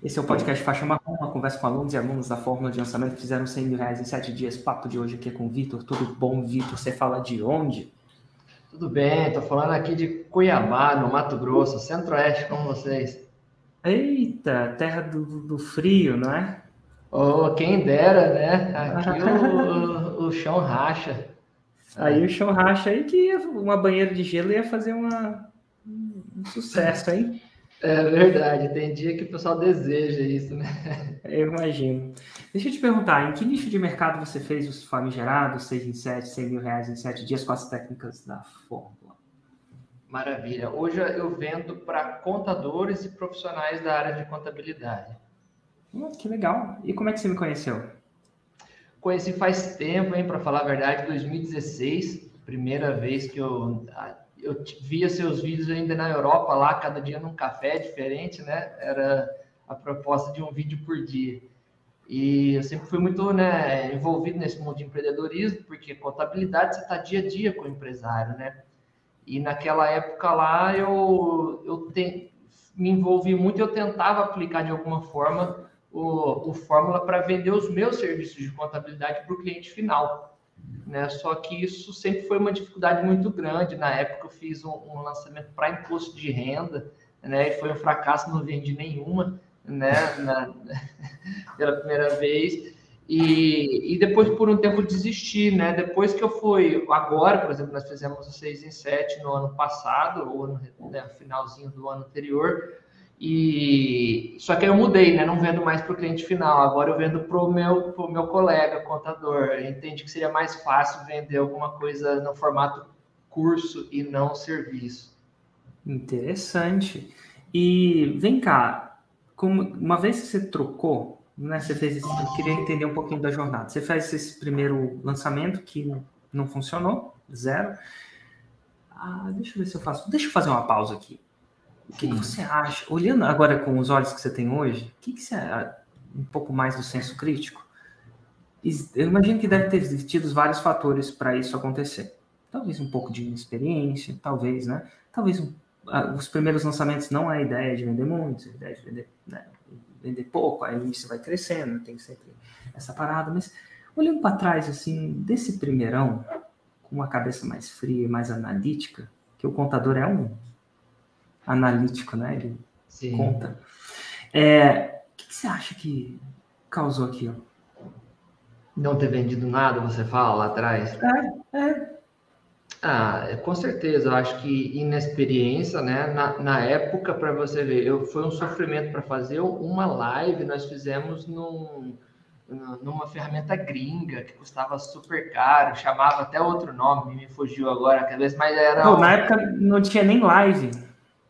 Esse é o podcast Faixa Marrom, uma conversa com alunos e alunos da Fórmula de Lançamento que fizeram 100 mil reais em 7 dias. Papo de hoje aqui é com o Vitor. Tudo bom, Vitor? Você fala de onde? Tudo bem, tô falando aqui de Cuiabá, no Mato Grosso, centro-oeste, com vocês. Eita, terra do, do frio, não é? Oh, quem dera, né? Aqui o, o, chão racha. Aí o chão racha aí que uma banheira de gelo ia fazer uma, um sucesso, hein? É verdade, tem dia que o pessoal deseja isso, né? Eu imagino. Deixa eu te perguntar, em que nicho de mercado você fez os famigerados 6 em 7, 100 mil reais em 7 dias com as técnicas da fórmula? Maravilha. Hoje eu vendo para contadores e profissionais da área de contabilidade. Hum, que legal. E como é que você me conheceu? Conheci faz tempo, hein, para falar a verdade, 2016, primeira vez que eu eu via seus vídeos ainda na Europa, lá, cada dia num café diferente, né? Era a proposta de um vídeo por dia. E eu sempre fui muito né, envolvido nesse mundo de empreendedorismo, porque contabilidade você está dia a dia com o empresário, né? E naquela época lá eu, eu te, me envolvi muito, eu tentava aplicar de alguma forma o, o Fórmula para vender os meus serviços de contabilidade para o cliente final né? Só que isso sempre foi uma dificuldade muito grande. Na época eu fiz um, um lançamento para imposto de renda, né? E foi um fracasso, não vendi nenhuma, né? Na, pela primeira vez. E, e depois, por um tempo, desisti, né? Depois que eu fui, agora, por exemplo, nós fizemos o 6 em 7 no ano passado, ou no né, finalzinho do ano anterior, e só que eu mudei, né? Não vendo mais para o cliente final. Agora eu vendo para o meu, pro meu colega contador. Entendi que seria mais fácil vender alguma coisa no formato curso e não serviço. Interessante. E vem cá, como, uma vez que você trocou, né? Você fez isso, eu queria entender um pouquinho da jornada. Você fez esse primeiro lançamento que não funcionou, zero. Ah, deixa eu ver se eu faço. Deixa eu fazer uma pausa aqui. O que, que, você acha? Olhando agora com os olhos que você tem hoje, o que, que você um pouco mais do senso crítico? Eu imagino que deve ter existido vários fatores para isso acontecer. Talvez um pouco de inexperiência, talvez, né? Talvez um, os primeiros lançamentos não é a ideia de vender muito, a ideia de vender, né? vender pouco, aí você vai crescendo, tem sempre essa parada. Mas olhando para trás, assim, desse primeirão, com uma cabeça mais fria, mais analítica, que o contador é um analítico, né? Ele Sim. conta. É, o que, você acha que causou aquilo? Não ter vendido nada, você fala lá atrás? É, é. Ah, com certeza, eu acho que inexperiência, né? Na, na época, para você ver, eu, foi um sofrimento para fazer uma live, nós fizemos num, numa ferramenta gringa que custava super caro, chamava até outro nome, me fugiu agora a cabeça, mas era. Pô. Na época não tinha nem live.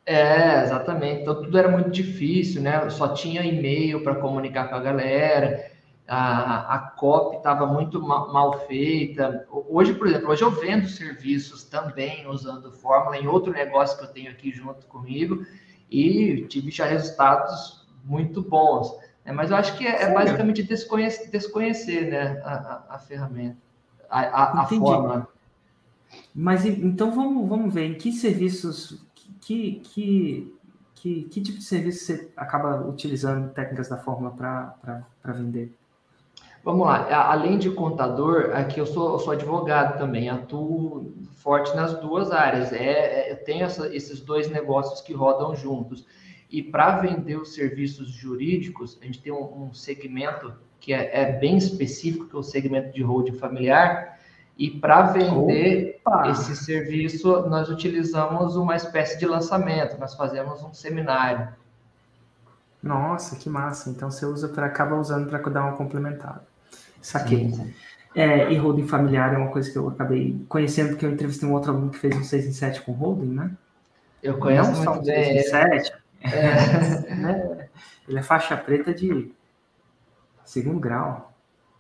É, exatamente. Então tudo era muito difícil, né? Só tinha e-mail para comunicar com a galera. A, a copy estava muito mal, mal, feita. Hoje, por exemplo, hoje eu vendo serviços também usando Fórmula em outro negócio que eu tenho aqui junto comigo e tive já resultados muito bons. Né? Mas eu acho que é, é basicamente desconhecer, desconhecer né? a, a, a ferramenta, a, a, a forma. Mas então vamos, vamos ver em que serviços que, que, que, que tipo de serviço você acaba utilizando técnicas da fórmula para vender? Vamos lá, além de contador, aqui eu sou, eu sou advogado também, atuo forte nas duas áreas. É, é, eu tenho essa, esses dois negócios que rodam juntos. E para vender os serviços jurídicos, a gente tem um, um segmento que é, é, bem específico, que é o segmento de holding familiar, e para vender Opa. esse serviço, nós utilizamos uma espécie de lançamento, nós fazemos um seminário. Nossa, que massa! Então você usa para acaba usando para dar uma complementada. Saquei. Sim, sim. É, e holding familiar é uma coisa que eu acabei conhecendo, porque eu entrevistei um outro aluno que fez um 6 em 7 com holding, né? Eu conheço Não muito bem. 6 em 7. É. né? Ele é faixa preta de segundo grau.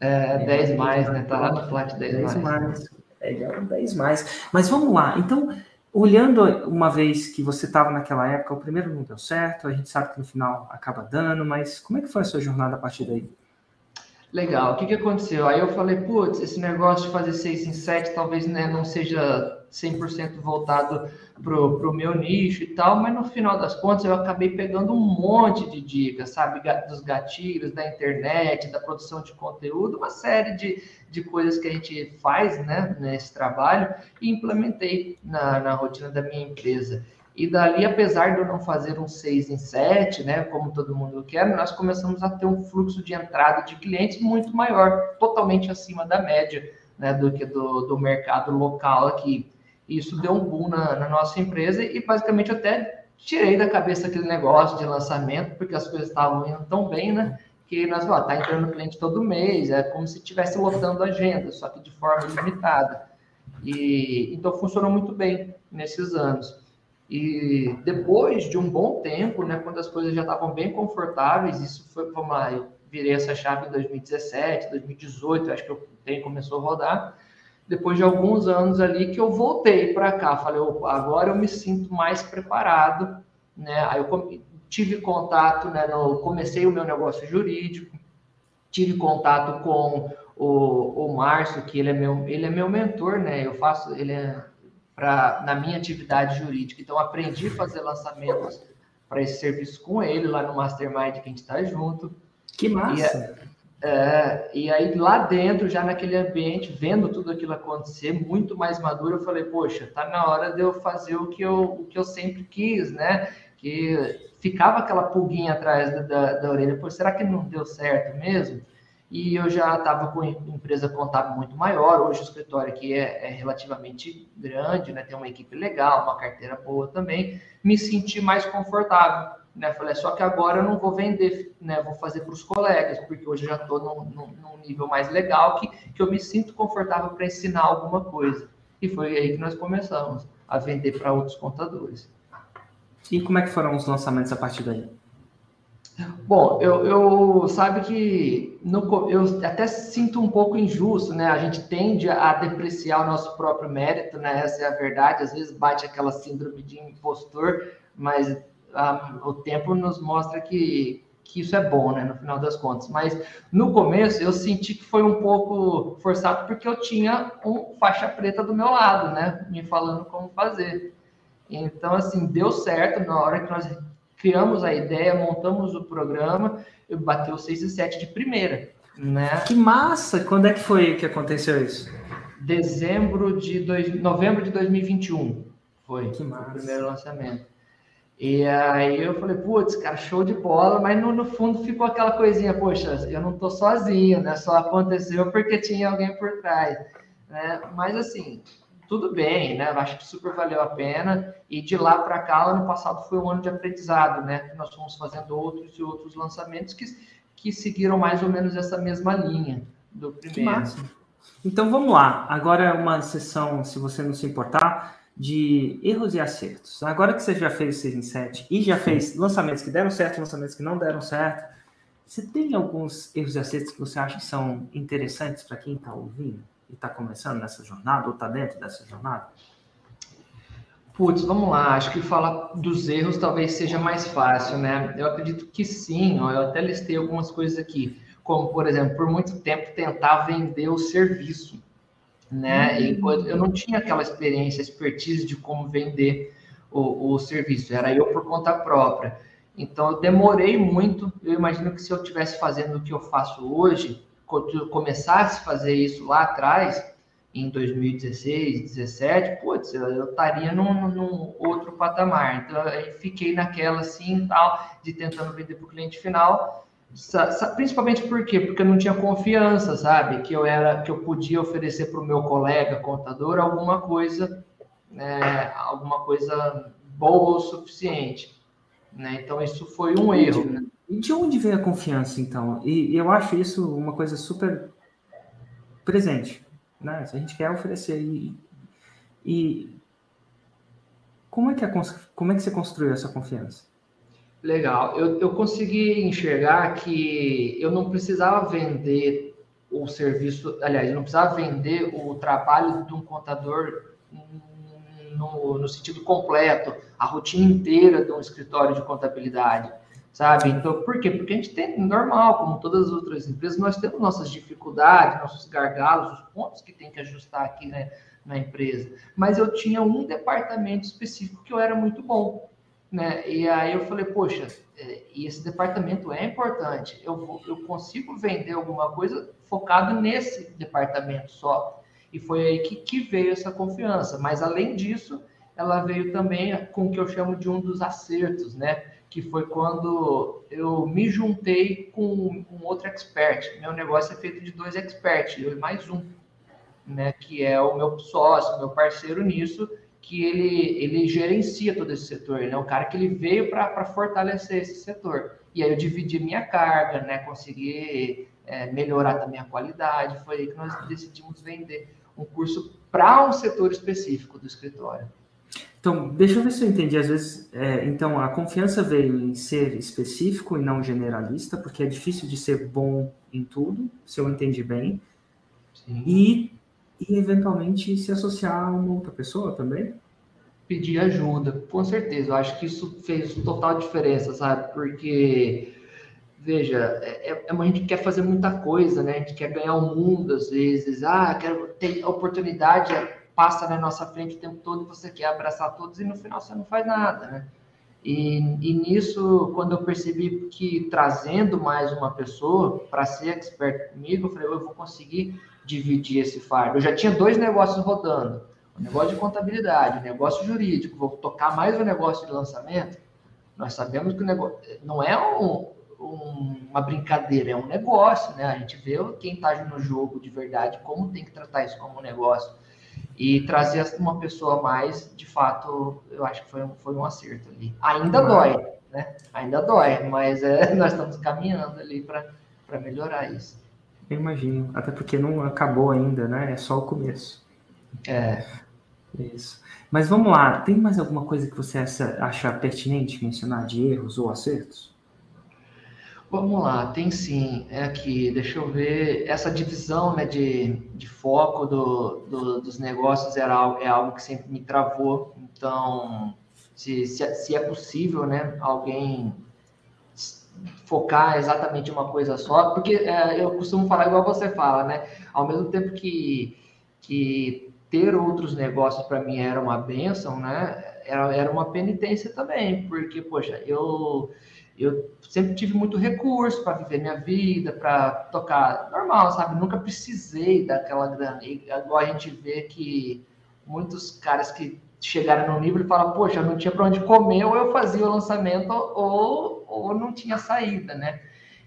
É, 10 mais, né? Tá lá no flat 10, 10 mais. mais. É, é 10 mais. Mas vamos lá. Então, olhando uma vez que você estava naquela época, o primeiro não deu certo, a gente sabe que no final acaba dando, mas como é que foi a sua jornada a partir daí? Legal, o que, que aconteceu? Aí eu falei, putz, esse negócio de fazer 6 em 7 talvez né, não seja 100% voltado para o meu nicho e tal, mas no final das contas eu acabei pegando um monte de dicas, sabe? Dos gatilhos, da internet, da produção de conteúdo, uma série de, de coisas que a gente faz né, nesse trabalho e implementei na, na rotina da minha empresa. E dali, apesar de eu não fazer um 6 em 7, né, como todo mundo quer, nós começamos a ter um fluxo de entrada de clientes muito maior, totalmente acima da média né, do que do, do mercado local aqui. Isso deu um boom na, na nossa empresa e basicamente eu até tirei da cabeça aquele negócio de lançamento, porque as coisas estavam indo tão bem, né? Que nós, ó, tá entrando cliente todo mês, é como se estivesse lotando a agenda, só que de forma limitada. E então funcionou muito bem nesses anos. E depois de um bom tempo, né, quando as coisas já estavam bem confortáveis, isso foi como eu virei essa chave em 2017, 2018, acho que o trem começou a rodar. Depois de alguns anos ali que eu voltei para cá, falei, agora eu me sinto mais preparado, né? Aí eu tive contato, né, no, comecei o meu negócio jurídico, tive contato com o, o Márcio, que ele é meu, ele é meu mentor, né? Eu faço, ele é pra, na minha atividade jurídica. Então, aprendi a fazer lançamentos para esse serviço com ele lá no Mastermind que a gente está junto. Que massa! É, e aí, lá dentro, já naquele ambiente, vendo tudo aquilo acontecer, muito mais maduro, eu falei, poxa, tá na hora de eu fazer o que eu, o que eu sempre quis, né? Que ficava aquela pulguinha atrás da, da, da orelha, pô, será que não deu certo mesmo? e eu já estava com empresa contábil muito maior. Hoje o escritório aqui é, é, relativamente grande, né? tem uma equipe legal, uma carteira boa também. Me senti mais confortável. Né? Falei, só que agora eu não vou vender, né? vou fazer para os colegas, porque hoje já estou num, num, num, nível mais legal que, que eu me sinto confortável para ensinar alguma coisa. E foi aí que nós começamos a vender para outros contadores. E como é que foram os lançamentos a partir daí? Bom, eu, eu sabe que no, eu até sinto um pouco injusto, né? A gente tende a depreciar o nosso próprio mérito, né? Essa é a verdade. Às vezes bate aquela síndrome de impostor, mas a, o tempo nos mostra que, que isso é bom, né? No final das contas. Mas no começo eu senti que foi um pouco forçado porque eu tinha um faixa preta do meu lado, né? Me falando como fazer. Então, assim, deu certo na hora que nós criamos a ideia, montamos o programa, eu bateu 6 e 7 de primeira, né? Que massa! Quando é que foi que aconteceu isso? Dezembro de dois, novembro de 2021 foi que massa. o primeiro lançamento. E aí eu falei, putz, cara, show de bola, mas no, no, fundo ficou aquela coisinha, poxa, eu não tô sozinho, né? Só aconteceu porque tinha alguém por trás. Né? Mas assim, tudo bem, né? Eu acho que super valeu a pena. E de lá para cá, ano passado foi um ano de aprendizado, né? Nós fomos fazendo outros e outros lançamentos que, que seguiram mais ou menos essa mesma linha do primeiro. Então vamos lá. Agora é uma sessão, se você não se importar, de erros e acertos. Agora que você já fez o 6 em 7 e já fez lançamentos que deram certo, lançamentos que não deram certo, você tem alguns erros e acertos que você acha que são interessantes para quem está ouvindo? e está começando nessa jornada ou está dentro dessa jornada? Putz, vamos lá. Acho que falar dos erros talvez seja mais fácil, né? Eu acredito que sim. Ó, eu até listei algumas coisas aqui, como por exemplo, por muito tempo tentar vender o serviço, né? E hum. eu não tinha aquela experiência, expertise de como vender o, o serviço. Era eu por conta própria. Então, eu demorei muito. Eu imagino que se eu estivesse fazendo o que eu faço hoje, começasse a fazer isso lá atrás, em 2016, 2017, putz, eu estaria num, num, outro patamar. Então, eu fiquei naquela assim, tal, de tentando vender para o cliente final, principalmente por quê? Porque eu não tinha confiança, sabe? Que eu era, que eu podia oferecer para o meu colega contador alguma coisa, né, alguma coisa boa o suficiente. Né? Então, isso foi um erro. Né? E de onde vem a confiança, então? E, eu acho isso uma coisa super presente, né? Se a gente quer oferecer e, e como é que a, como é que você construiu essa confiança? Legal, eu, eu consegui enxergar que eu não precisava vender o serviço, aliás, eu não precisava vender o trabalho de um contador no, no sentido completo, a rotina inteira de um escritório de contabilidade sabe? Então, por quê? Porque a gente tem, normal, como todas as outras empresas, nós temos nossas dificuldades, nossos gargalos, os pontos que tem que ajustar aqui, né, na empresa, mas eu tinha um departamento específico que eu era muito bom, né? E aí eu falei, poxa, é, esse departamento é importante, eu, vou, eu consigo vender alguma coisa focado nesse departamento só. E foi aí que, que veio essa confiança. Mas além disso, ela veio também com o que eu chamo de um dos acertos, né? Que foi quando eu me juntei com um outro expert. Meu negócio é feito de dois experts, eu e mais um né, que é o meu sócio, meu parceiro nisso, que ele, ele gerencia todo esse setor. Ele é um cara que ele veio para fortalecer esse setor. E aí eu dividi minha carga, né, consegui é, melhorar também a qualidade. Foi aí que nós decidimos vender um curso para um setor específico do escritório. Então, deixa eu ver se eu entendi. Às vezes, é, então, a confiança veio em ser específico e não generalista, porque é difícil de ser bom em tudo, se eu entendi bem. Sim. E e eventualmente se associar a uma outra pessoa também? Pedir ajuda, com certeza. Eu acho que isso fez total diferença, sabe? Porque, veja, é, é, a gente quer fazer muita coisa, né? A gente quer ganhar o mundo às vezes. Ah, quero ter oportunidade, passa na nossa frente o tempo todo, você quer abraçar todos e no final você não faz nada, né? E, e, nisso, quando eu percebi que trazendo mais uma pessoa para ser expert comigo, eu falei, eu vou conseguir dividir esse fardo. Eu já tinha dois negócios rodando, o negócio de contabilidade, o negócio jurídico, vou tocar mais o negócio de lançamento. Nós sabemos que o negócio não é um, um, uma brincadeira, é um negócio, né? A gente vê quem está no jogo de verdade, como tem que tratar isso como um negócio. E trazer uma pessoa mais, de fato, eu acho que foi um, foi um acerto ali. Ainda dói, né? Ainda dói, mas é, nós estamos caminhando ali para melhorar isso. Eu imagino, até porque não acabou ainda, né? É só o começo. É. Isso. Mas vamos lá, tem mais alguma coisa que você acha pertinente mencionar de erros ou acertos? Vamos lá, tem sim. É aqui, deixa eu ver. Essa divisão né, de, de foco do, do, dos negócios era algo, é algo que sempre me travou. Então, se, se, se é possível, né, alguém focar exatamente uma coisa só, porque é, eu costumo falar igual você fala, né? Ao mesmo tempo que, que ter outros negócios para mim era uma benção, né? Era, era uma penitência também, porque, poxa, eu, eu sempre tive muito recurso para viver minha vida, para tocar normal, sabe? Nunca precisei daquela grana. E agora a gente vê que muitos caras que chegaram no nível e falam, poxa, não tinha para onde comer, ou eu fazia o lançamento, ou, ou não tinha saída, né?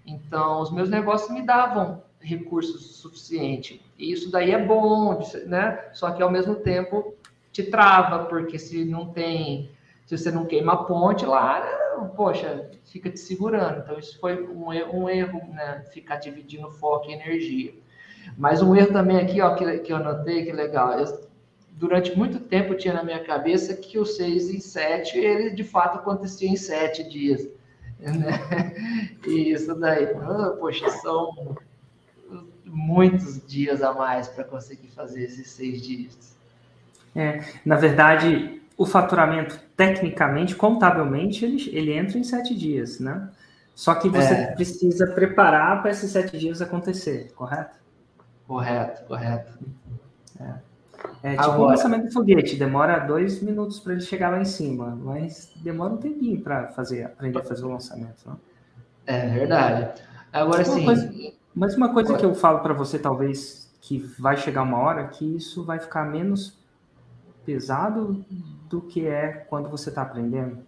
Então, os meus negócios me davam recursos suficiente. E isso daí é bom, né? Só que ao mesmo tempo te trava, porque se não tem, se você não queima a ponte lá, poxa, fica te segurando. Então, isso foi um erro, um erro né? Ficar dividindo foco e energia. Mas um erro também aqui, ó, que, que eu notei, que legal. Eu, durante muito tempo tinha na minha cabeça que o 6 em 7, ele de fato acontecia em 7 dias. Né? E isso daí, oh, poxa, são muitos dias a mais para conseguir fazer esses seis dias. É, na verdade, o faturamento, tecnicamente, contabilmente, ele, ele entra em sete dias, né? Só que você é. precisa preparar para esses sete dias acontecer, correto? Correto, correto. É. É tipo Agora, um lançamento de foguete, demora dois minutos para ele chegar lá em cima, mas demora um tempinho para fazer, aprender a fazer o lançamento. Não? É verdade. Agora sim. Mas uma coisa que eu falo para você, talvez, que vai chegar uma hora que isso vai ficar menos pesado do que é quando você está aprendendo.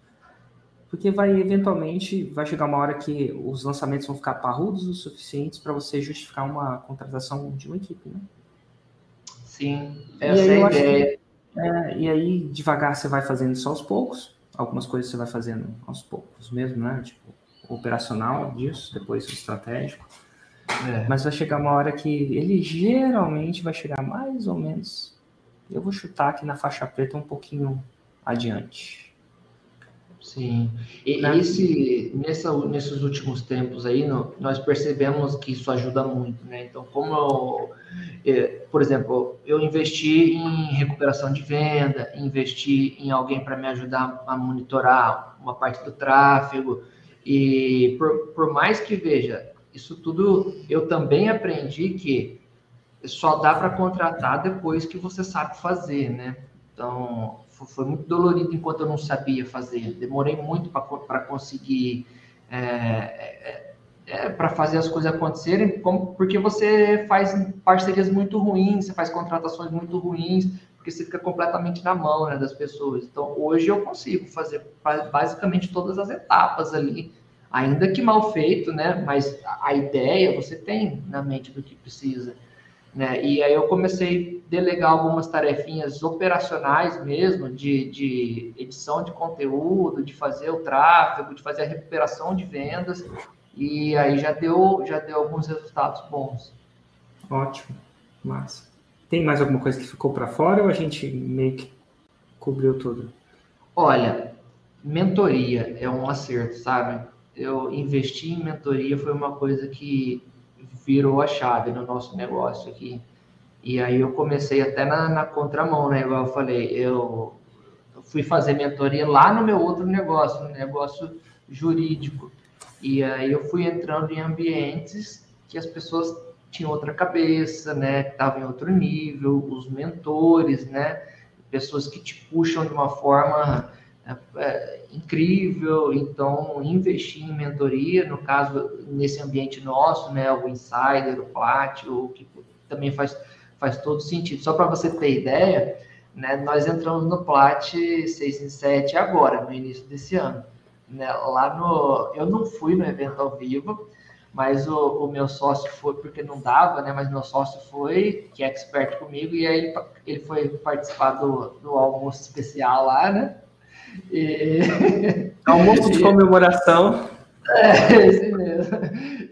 Porque vai, eventualmente, vai chegar uma hora que os lançamentos vão ficar parrudos o suficientes para você justificar uma contratação de uma equipe, né? Sim, essa é a ideia. Que, é, e aí, devagar, você vai fazendo isso aos poucos. Algumas coisas você vai fazendo aos poucos mesmo, né? Tipo, operacional disso, depois estratégico. É. Mas vai chegar uma hora que ele geralmente vai chegar mais ou menos. Eu vou chutar aqui na faixa preta um pouquinho adiante. Sim. E né? esse, nessa, nesses últimos tempos aí, no, nós percebemos que isso ajuda muito, né? Então, como eu, é, por exemplo, eu investi em recuperação de venda, investi em alguém para me ajudar a monitorar uma parte do tráfego, e por, por mais que veja, isso tudo eu também aprendi que só dá para contratar depois que você sabe fazer, né? Então, foi muito dolorido enquanto eu não sabia fazer. Demorei muito para conseguir é, é, é, para fazer as coisas acontecerem, como, porque você faz parcerias muito ruins, você faz contratações muito ruins, porque você fica completamente na mão né, das pessoas. Então, hoje eu consigo fazer basicamente todas as etapas ali, ainda que mal feito, né? Mas a ideia você tem na mente do que precisa. Né? E aí eu comecei a delegar algumas tarefinhas operacionais mesmo, de, de edição de conteúdo, de fazer o tráfego, de fazer a recuperação de vendas, e aí já deu, já deu alguns resultados bons. Ótimo, massa. Tem mais alguma coisa que ficou para fora ou a gente meio que cobriu tudo? Olha, mentoria é um acerto, sabe? Eu investi em mentoria foi uma coisa que virou a chave no nosso negócio aqui. E aí eu comecei até na, na contramão, né? Igual eu falei, eu fui fazer mentoria lá no meu outro negócio, no negócio jurídico. E aí eu fui entrando em ambientes que as pessoas tinham outra cabeça, né? Estavam em outro nível, os mentores, né? Pessoas que te puxam de uma forma é, é, incrível. Então, investir em mentoria, no caso, nesse ambiente nosso, né? O Insider, o Plat, o que também faz, faz todo sentido. Só para você ter ideia, né? Nós entramos no Plat 6 em 7 agora, no início desse ano né, lá no. Eu não fui no evento ao vivo, mas o, o, meu sócio foi, porque não dava, né? Mas meu sócio foi, que é expert comigo, e aí ele, ele foi participar do, do almoço especial lá, né? E... Almoço de comemoração. É, esse mesmo.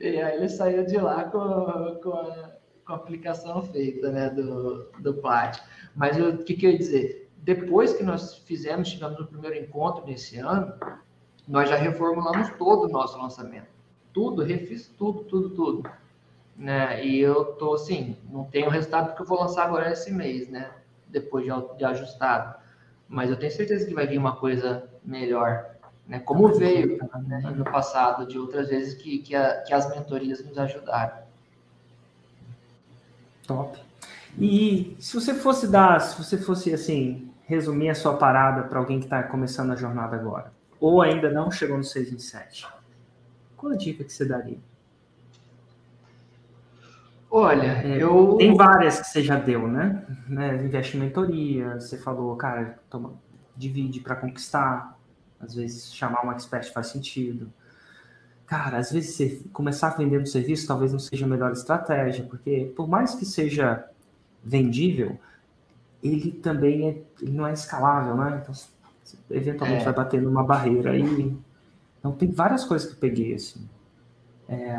E aí ele saiu de lá com, com, a, com a aplicação feita, né, do, do Plat. Mas o que, que eu ia dizer? Depois que nós fizemos, tivemos o primeiro encontro nesse ano, nós já reformulamos todo o nosso lançamento. Tudo, refiz tudo, tudo, tudo. Né? E eu tô assim, não tenho o resultado que eu vou lançar agora esse mês, né? Depois de, de ajustado. Mas eu tenho certeza que vai vir uma coisa melhor. Né? Como veio né, no passado, de outras vezes que, que, a, que as mentorias nos ajudaram. Top. E se você fosse dar, se você fosse assim, resumir a sua parada para alguém que está começando a jornada agora, ou ainda não chegou no 6 em 7? Qual a dica que você daria? Olha, é, eu. Tem várias que você já deu, né? né? Investe em mentoria, você falou, cara, toma, divide para conquistar. Às vezes chamar um expert faz sentido. Cara, às vezes você começar vendendo serviço talvez não seja a melhor estratégia, porque por mais que seja vendível, ele também é, ele não é escalável, né? Então, eventualmente é. vai bater numa barreira e então tem várias coisas que eu peguei assim é,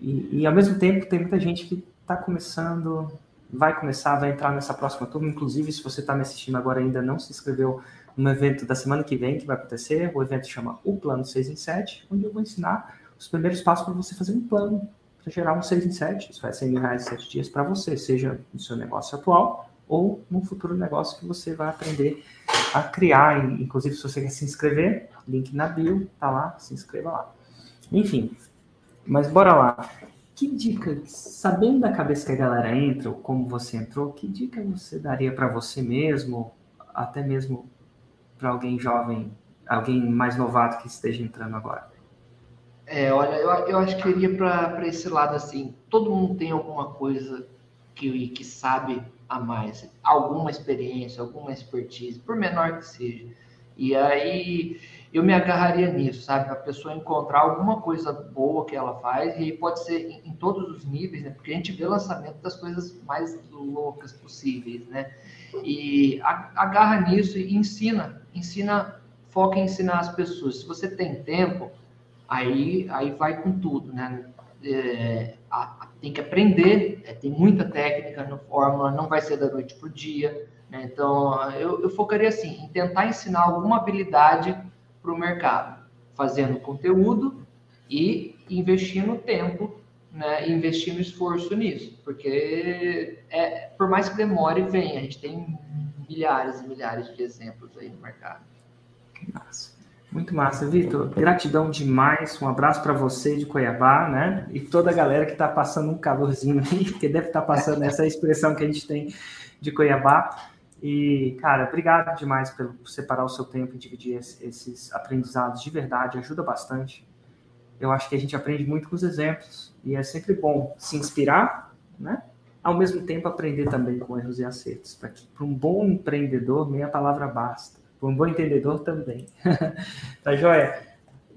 e, e, ao mesmo tempo tem muita gente que está começando vai começar vai entrar nessa próxima turma inclusive se você está me assistindo agora ainda não se inscreveu no evento da semana que vem que vai acontecer o evento chama o plano 6 em 7 onde eu vou ensinar os primeiros passos para você fazer um plano para gerar um 6 em 7 isso vai ser mil reais em 7 dias para você seja no seu negócio atual ou num futuro negócio que você vai aprender a criar. Inclusive, se você quer se inscrever, link na bio, tá lá, se inscreva lá. Enfim, mas bora lá. Que dica, sabendo da cabeça que a galera entra, ou como você entrou, que dica você daria para você mesmo, até mesmo para alguém jovem, alguém mais novato que esteja entrando agora? É, olha, eu, eu acho que iria para esse lado assim. Todo mundo tem alguma coisa que, que sabe a mais, alguma experiência, alguma expertise, por menor que seja. E aí eu me agarraria nisso, sabe? A pessoa encontrar alguma coisa boa que ela faz, e aí pode ser em, em, todos os níveis, né? Porque a gente vê lançamento das coisas mais loucas possíveis, né? E agarra nisso e ensina, ensina, foca em ensinar as pessoas. Se você tem tempo, aí, aí vai com tudo, né? É, a, tem que aprender, é, tem muita técnica no Fórmula, não vai ser da noite para o dia. Né? Então, eu, eu focaria assim, em tentar ensinar alguma habilidade para o mercado, fazendo conteúdo e investindo tempo, né? investindo esforço nisso, porque é, por mais que demore, vem, a gente tem milhares e milhares de exemplos aí no mercado. Nossa. Muito massa, Vitor. Gratidão demais. Um abraço para você de Cuiabá, né? E toda a galera que está passando um calorzinho aí, que deve estar tá passando essa expressão que a gente tem de Cuiabá. E, cara, obrigado demais por separar o seu tempo e dividir esses aprendizados de verdade. Ajuda bastante. Eu acho que a gente aprende muito com os exemplos. E é sempre bom se inspirar, né? Ao mesmo tempo, aprender também com erros e acertos. Para um bom empreendedor, meia palavra basta um bom entendedor também. tá joia?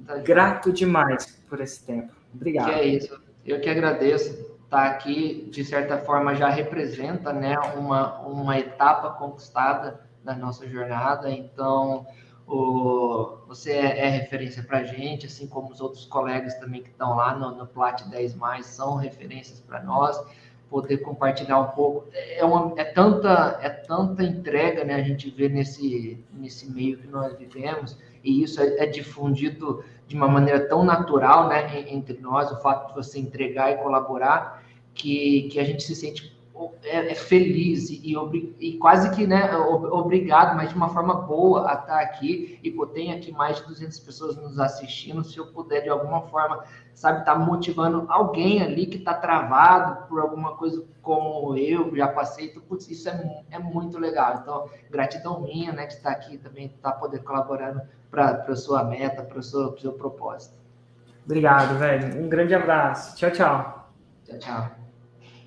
Tá Grato demais por esse tempo. Obrigado. Que é isso. Eu que agradeço. Tá aqui, de certa forma, já representa né, uma, uma etapa conquistada da nossa jornada. Então, o, você é, é referência para a gente, assim como os outros colegas também que estão lá no, no Plat 10, são referências para nós poder compartilhar um pouco. É, uma, é, tanta, é tanta entrega, né? A gente vê nesse, nesse meio que nós vivemos, e isso é, é difundido de uma maneira tão natural, né? Entre nós, o fato de você entregar e colaborar, que, que a gente se sente é, é feliz e, e, quase que né, obrigado, mas de uma forma boa a estar aqui. E pô, tem aqui mais de 200 pessoas nos assistindo. Se eu puder, de alguma forma, sabe, estar tá motivando alguém ali que está travado por alguma coisa como eu já passei, então, putz, isso é, é muito legal. Então, gratidão minha, né, de estar aqui também, estar tá poder colaborando para a sua meta, para o seu, seu propósito. Obrigado, velho. Um grande abraço. Tchau, tchau. Tchau, tchau.